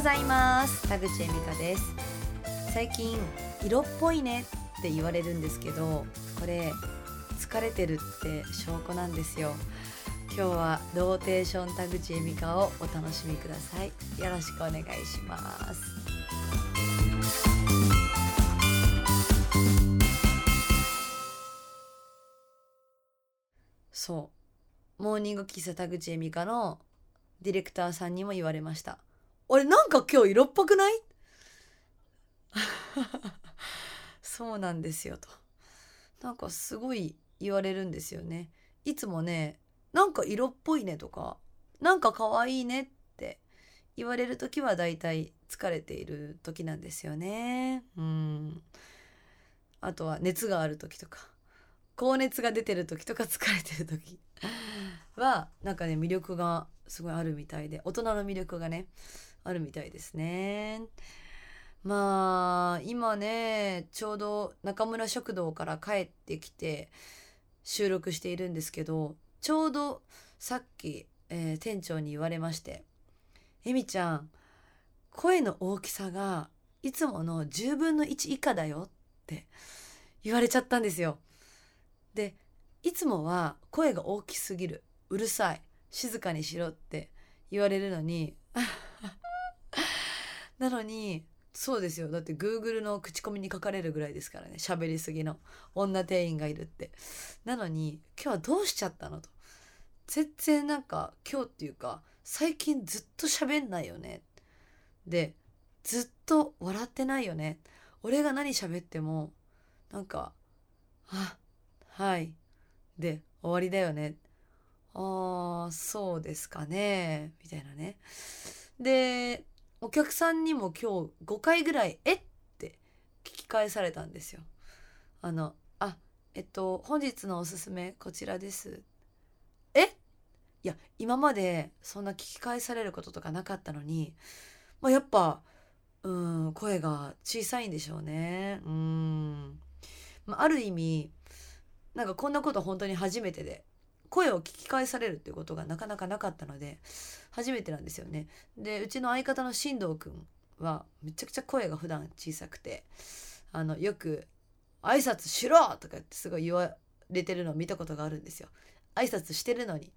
ございます。田口恵美香です。最近色っぽいねって言われるんですけどこれ疲れてるって証拠なんですよ。今日はローテーション田口恵美香をお楽しみください。よろしくお願いします。そう。モーニング喫茶田口恵美香のディレクターさんにも言われました。俺なんか今日色っぽくない？そうなんですよと。なんかすごい言われるんですよね。いつもねなんか色っぽいねとかなんか可愛いねって言われる時はだいたい疲れている時なんですよね。うん。あとは熱がある時とか高熱が出てる時とか疲れてる時 はなんかね魅力がすごいあるみたいで大人の魅力がねあるみたいですね。まあ今ねちょうど中村食堂から帰ってきて収録しているんですけどちょうどさっき、えー、店長に言われまして「えみちゃん声の大きさがいつもの10分の1以下だよ」って言われちゃったんですよ。でいつもは声が大きすぎるうるさい静かにしろって言われるのに なのにそうですよ。だって Google の口コミに書かれるぐらいですからね。喋りすぎの。女店員がいるって。なのに今日はどうしちゃったのと。全然なんか今日っていうか最近ずっと喋んないよね。でずっと笑ってないよね。俺が何喋ってもなんか「あはい」で終わりだよね。ああそうですかね。みたいなね。でお客さんにも今日5回ぐらい「え？っ?」て聞き返されたんですよ。あの「あえっと本日のおすすめこちらです」え？いや今までそんな聞き返されることとかなかったのに、まあ、やっぱうん声が小さいんでしょうね。うん、まあ、ある意味なんかこんなこと本当に初めてで声を聞き返されるっていうことがなかなかなかったので初めてなんですよね。でうちの相方の進藤くんはめちゃくちゃ声が普段小さくてあのよく「挨拶しろ!」とかってすごい言われてるのを見たことがあるんですよ。挨拶してるのに。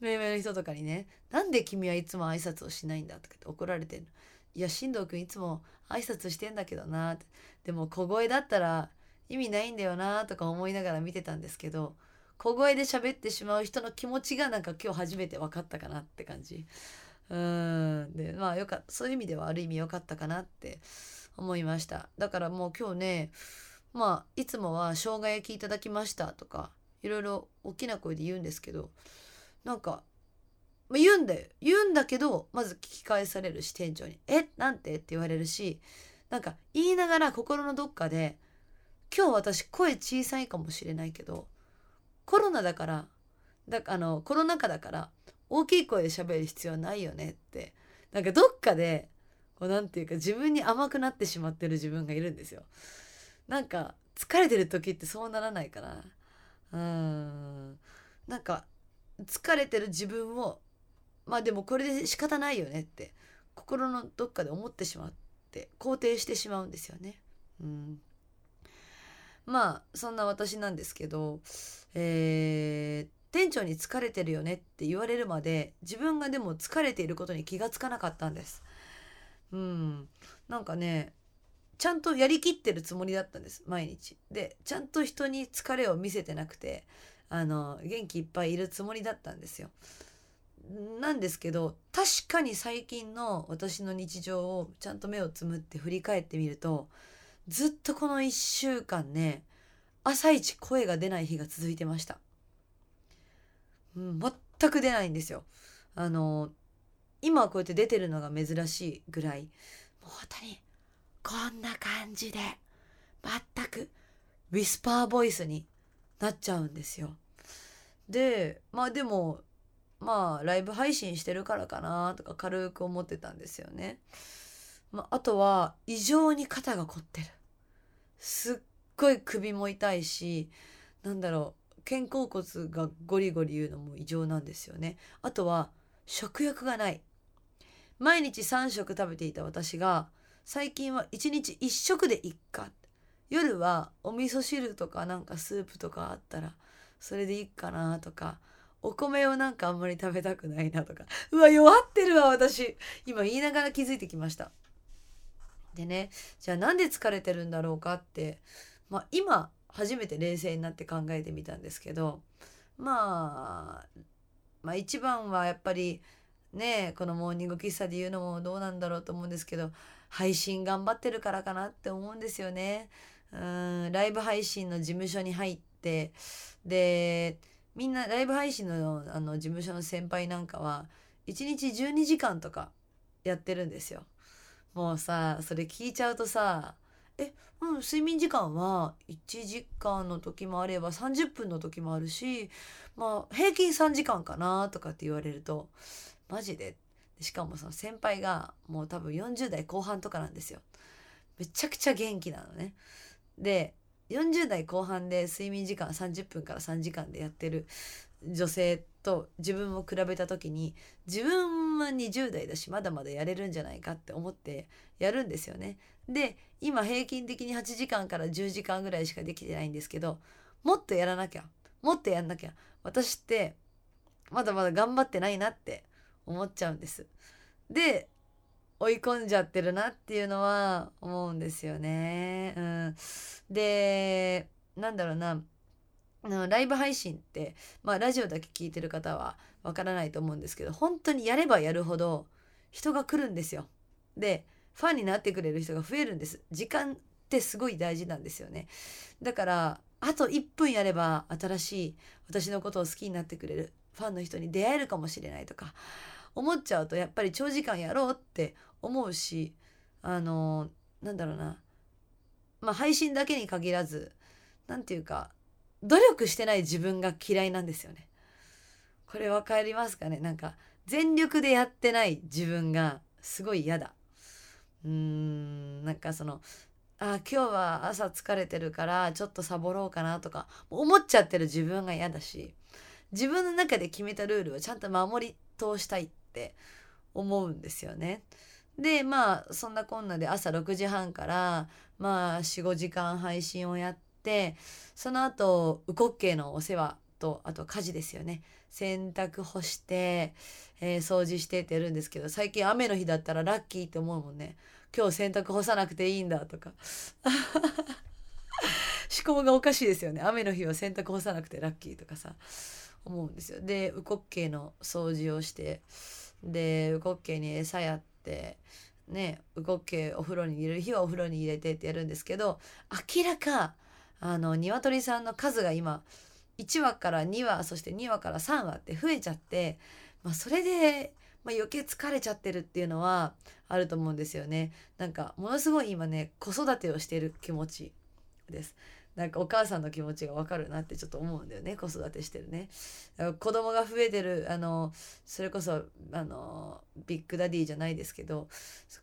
めいめいの人とかにね「なんで君はいつも挨拶をしないんだ」とかって怒られてるの。いや進藤くんいつも挨拶してんだけどなってでも小声だったら意味ないんだよなとか思いながら見てたんですけど小声で喋ってしまう人の気持ちがなんか今日初めて分かったかなって感じ。うん。でまあよかそういう意味ではある意味良かったかなって思いました。だからもう今日ねまあいつもは生姜焼きいただきましたとかいろいろ大きな声で言うんですけどなんか、ま、言うんだよ。言うんだけどまず聞き返されるし店長に「え？なんて?」って言われるしなんか言いながら心のどっかで今日私声小さいかもしれないけどコロナだからだあのコロナ禍だから大きい声で喋る必要はないよねってなんかどっかでこうなんていうか自分に甘くなってしまってる自分がいるんですよ。なんか疲れてる時ってそうならないかな。うんなんか疲れてる自分をまあでもこれで仕方ないよねって心のどっかで思ってしまって肯定してしまうんですよね。うんまあそんな私なんですけど、えー、店長に疲れてるよねって言われるまで自分がでも疲れていることに気がつかなかったんです。うん、なんかねちゃんとやりきってるつもりだったんです毎日。でちゃんと人に疲れを見せてなくてあの元気いっぱいいるつもりだったんですよ。なんですけど確かに最近の私の日常をちゃんと目をつむって振り返ってみるとずっとこの1週間ね朝一声が出ない日が続いてました、うん、全く出ないんですよ。あの今こうやって出てるのが珍しいぐらいもう本当にこんな感じで全くウィスパーボイスになっちゃうんですよ。でまあでもまあライブ配信してるからかなとか軽く思ってたんですよね。まあ、あとは異常に肩が凝ってる。すっごい首も痛いしなんだろう肩甲骨がゴリゴリ言うのも異常なんですよね。あとは食欲がない。毎日3食食べていた私が最近は1日1食でいっか。夜はお味噌汁とかなんかスープとかあったらそれでいいかなとかお米をなんかあんまり食べたくないなとか。うわ弱ってるわ私。今言いながら気づいてきました。でねじゃあなんで疲れてるんだろうかってまあ今初めて冷静になって考えてみたんですけどまあまあ一番はやっぱりねこのモーニング喫茶で言うのもどうなんだろうと思うんですけど配信頑張ってるからかなって思うんですよね。うんライブ配信の事務所に入ってでみんなライブ配信のあの事務所の先輩なんかは1日12時間とかやってるんですよ。もうさそれ聞いちゃうとさえうん睡眠時間は1時間の時もあれば30分の時もあるしまあ平均3時間かなとかって言われるとマジで？しかもその先輩がもう多分40代後半とかなんですよ。めちゃくちゃ元気なのね。で40代後半で睡眠時間30分から3時間でやってる女性と自分を比べた時に自分は20代だしまだまだやれるんじゃないかって思ってやるんですよね。で今平均的に8時間から10時間ぐらいしかできてないんですけどもっとやらなきゃもっとやんなきゃ私ってまだまだ頑張ってないなって思っちゃうんです。で追い込んじゃってるなっていうのは思うんですよね。うん、でなんだろうなライブ配信ってまあラジオだけ聞いてる方はわからないと思うんですけど本当にやればやるほど人が来るんですよ。でファンになってくれる人が増えるんです。時間ってすごい大事なんですよね。だからあと1分やれば新しい私のことを好きになってくれるファンの人に出会えるかもしれないとか思っちゃうとやっぱり長時間やろうって思うしあのなんだろうなまあ配信だけに限らず何て言うか努力してない自分が嫌いなんですよね。これ分かりますかね？なんか全力でやってない自分がすごい嫌だ。うーんなんかそのあ今日は朝疲れてるからちょっとサボろうかなとか思っちゃってる自分が嫌だし自分の中で決めたルールをちゃんと守り通したいって思うんですよね。でまあそんなこんなで朝6時半からまあ45時間配信をやってその後ウコッケのお世話とあと家事ですよね。洗濯干して、えー、掃除してってやるんですけど最近雨の日だったらラッキーって思うもんね。今日洗濯干さなくていいんだとか。思考がおかしいですよね。雨の日は洗濯干さなくてラッキーとかさ思うんですよ。でウコッケイの掃除をしてでウコッケイに餌やってねウコッケイお風呂に入れる日はお風呂に入れてってやるんですけど明らかあの鶏さんの数が今1話から2話そして2話から3話って増えちゃって、まあ、それで、まあ、余計疲れちゃってるっていうのはあると思うんですよね。なんかものすごい今ね子育てをしている気持ちです。なんかお母さんの気持ちがわかるなってちょっと思うんだよね子育てしてるね。子供が増えてるあのそれこそあのビッグダディじゃないですけど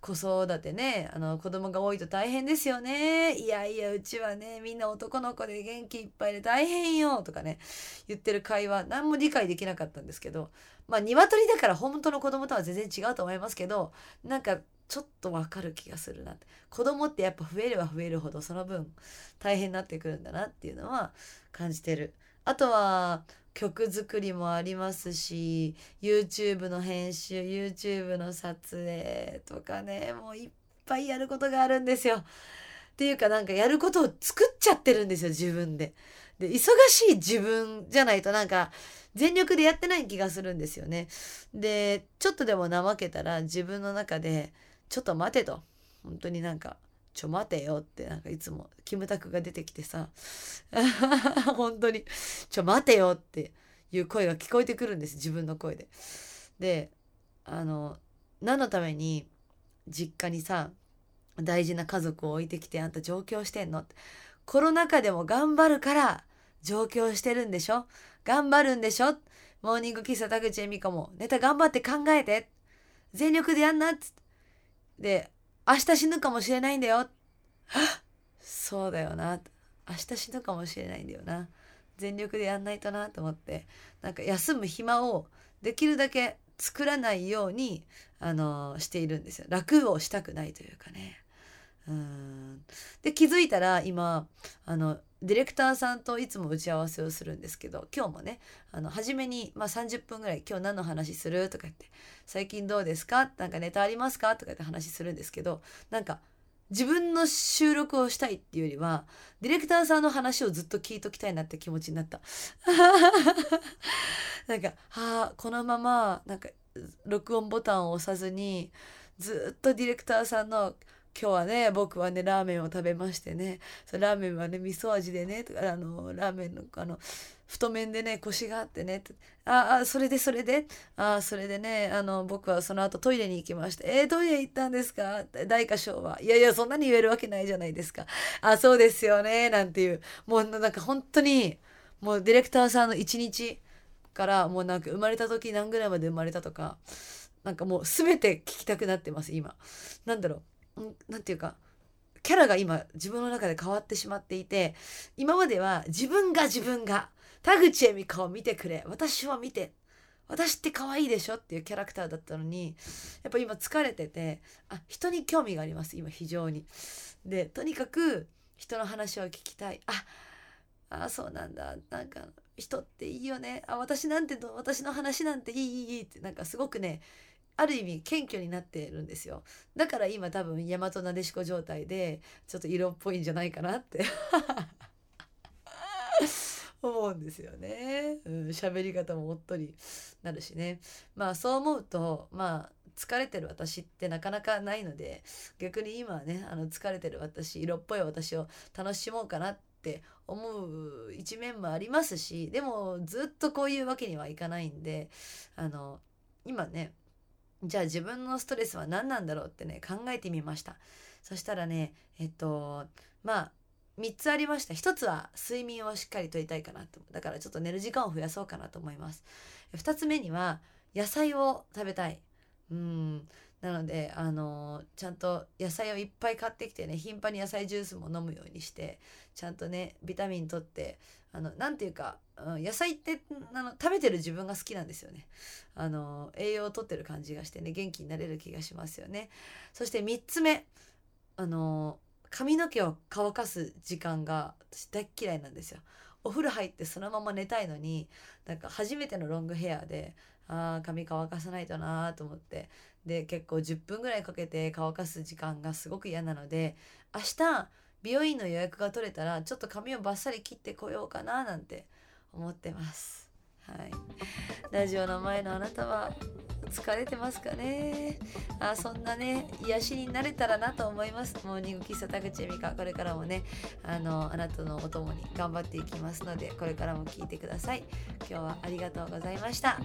子育てねあの子供が多いと大変ですよね。いやいやうちはねみんな男の子で元気いっぱいで大変よとかね言ってる会話何も理解できなかったんですけどまあ鶏だから本当の子供とは全然違うと思いますけどなんかちょっとわかる気がするなって子供ってやっぱ増えれば増えるほどその分大変になってくるんだなっていうのは感じてるあとは曲作りもありますし YouTube の編集 YouTube の撮影とかねもういっぱいやることがあるんですよっていうかなんかやることを作っちゃってるんですよ自分で。で忙しい自分じゃないとなんか全力でやってない気がするんですよね。でちょっとでも怠けたら自分の中でちょっと待てと。本当になんかちょ待てよってなんかいつもキムタクが出てきてさ。本当に。ちょ待てよっていう声が聞こえてくるんです自分の声で。であの何のために実家にさ大事な家族を置いてきてあんた上京してんのって。コロナ禍でも頑張るから上京してるんでしょ？頑張るんでしょ？モーニング喫茶田口恵美子もネタ頑張って考えて。全力でやんなっつって。で明日死ぬかもしれないんだよ。そうだよな。明日死ぬかもしれないんだよな。全力でやんないとなと思って。なんか休む暇をできるだけ作らないようにあのしているんですよ。楽をしたくないというかね。うん。で気づいたら今あのディレクターさんといつも打ち合わせをするんですけど今日もねあの初めに、まあ、30分ぐらい「今日何の話する?」とか言って「最近どうですか?」なんかネタありますか？とかって話するんですけどなんか自分の収録をしたいっていうよりはディレクターさんの話をずっと聞いときたいなって気持ちになった なんかはあこのままなんか録音ボタンを押さずにずっとディレクターさんの今日はね僕はねラーメンを食べましてねラーメンはね味噌味でねとかあのラーメンのあの太麺でね腰があってねああそれでそれであそれでねあの僕はその後トイレに行きましたえー、トイレ行ったんですか？大歌唱は。いやいやそんなに言えるわけないじゃないですか。あそうですよねなんていう。もうなんか本当にもうディレクターさんの一日からもうなんか生まれた時何ぐらいまで生まれたとかなんかもう全て聞きたくなってます今。なんだろう。何て言うかキャラが今自分の中で変わってしまっていて今までは自分が自分が田口恵美香を見てくれ私を見て私って可愛いでしょっていうキャラクターだったのにやっぱ今疲れててあ人に興味があります今非常に。でとにかく人の話を聞きたい。ああそうなんだ。なんか人っていいよね。あ私なんて私の話なんていいいいってなんかすごくねある意味謙虚になってるんですよだから今多分大和なでしこ状態でちょっと色っぽいんじゃないかなって 思うんですよね。うん、喋り方もおっとりなるしね。まあそう思うとまあ疲れてる私ってなかなかないので逆に今はねあの疲れてる私色っぽい私を楽しもうかなって思う一面もありますしでもずっとこういうわけにはいかないんであの今ねじゃあ自分のストレスは何なんだろうってね考えてみました。そしたらねえっとまあ3つありました。1つは睡眠をしっかりとりたいかなと。だからちょっと寝る時間を増やそうかなと思います。2つ目には野菜を食べたい。うん。なのであのちゃんと野菜をいっぱい買ってきてね頻繁に野菜ジュースも飲むようにしてちゃんとねビタミンとってあのなんていうか、うん、野菜ってあの食べてる自分が好きなんですよね。あの栄養をとってる感じがしてね元気になれる気がしますよね。そして3つ目あの髪の毛を乾かす時間が私大嫌いなんですよ。お風呂入ってそのまま寝たいのになんか初めてのロングヘアであ髪乾かさないとなと思って。で結構10分ぐらいかけて乾かす時間がすごく嫌なので明日美容院の予約が取れたらちょっと髪をバッサリ切ってこようかななんて思ってます。はい、ラジオの前のあなたは疲れてますかね？あそんなね癒しになれたらなと思います。モーニング喫茶田口恵美香これからもねあのあなたのお供に頑張っていきますのでこれからも聞いてください。今日はありがとうございました。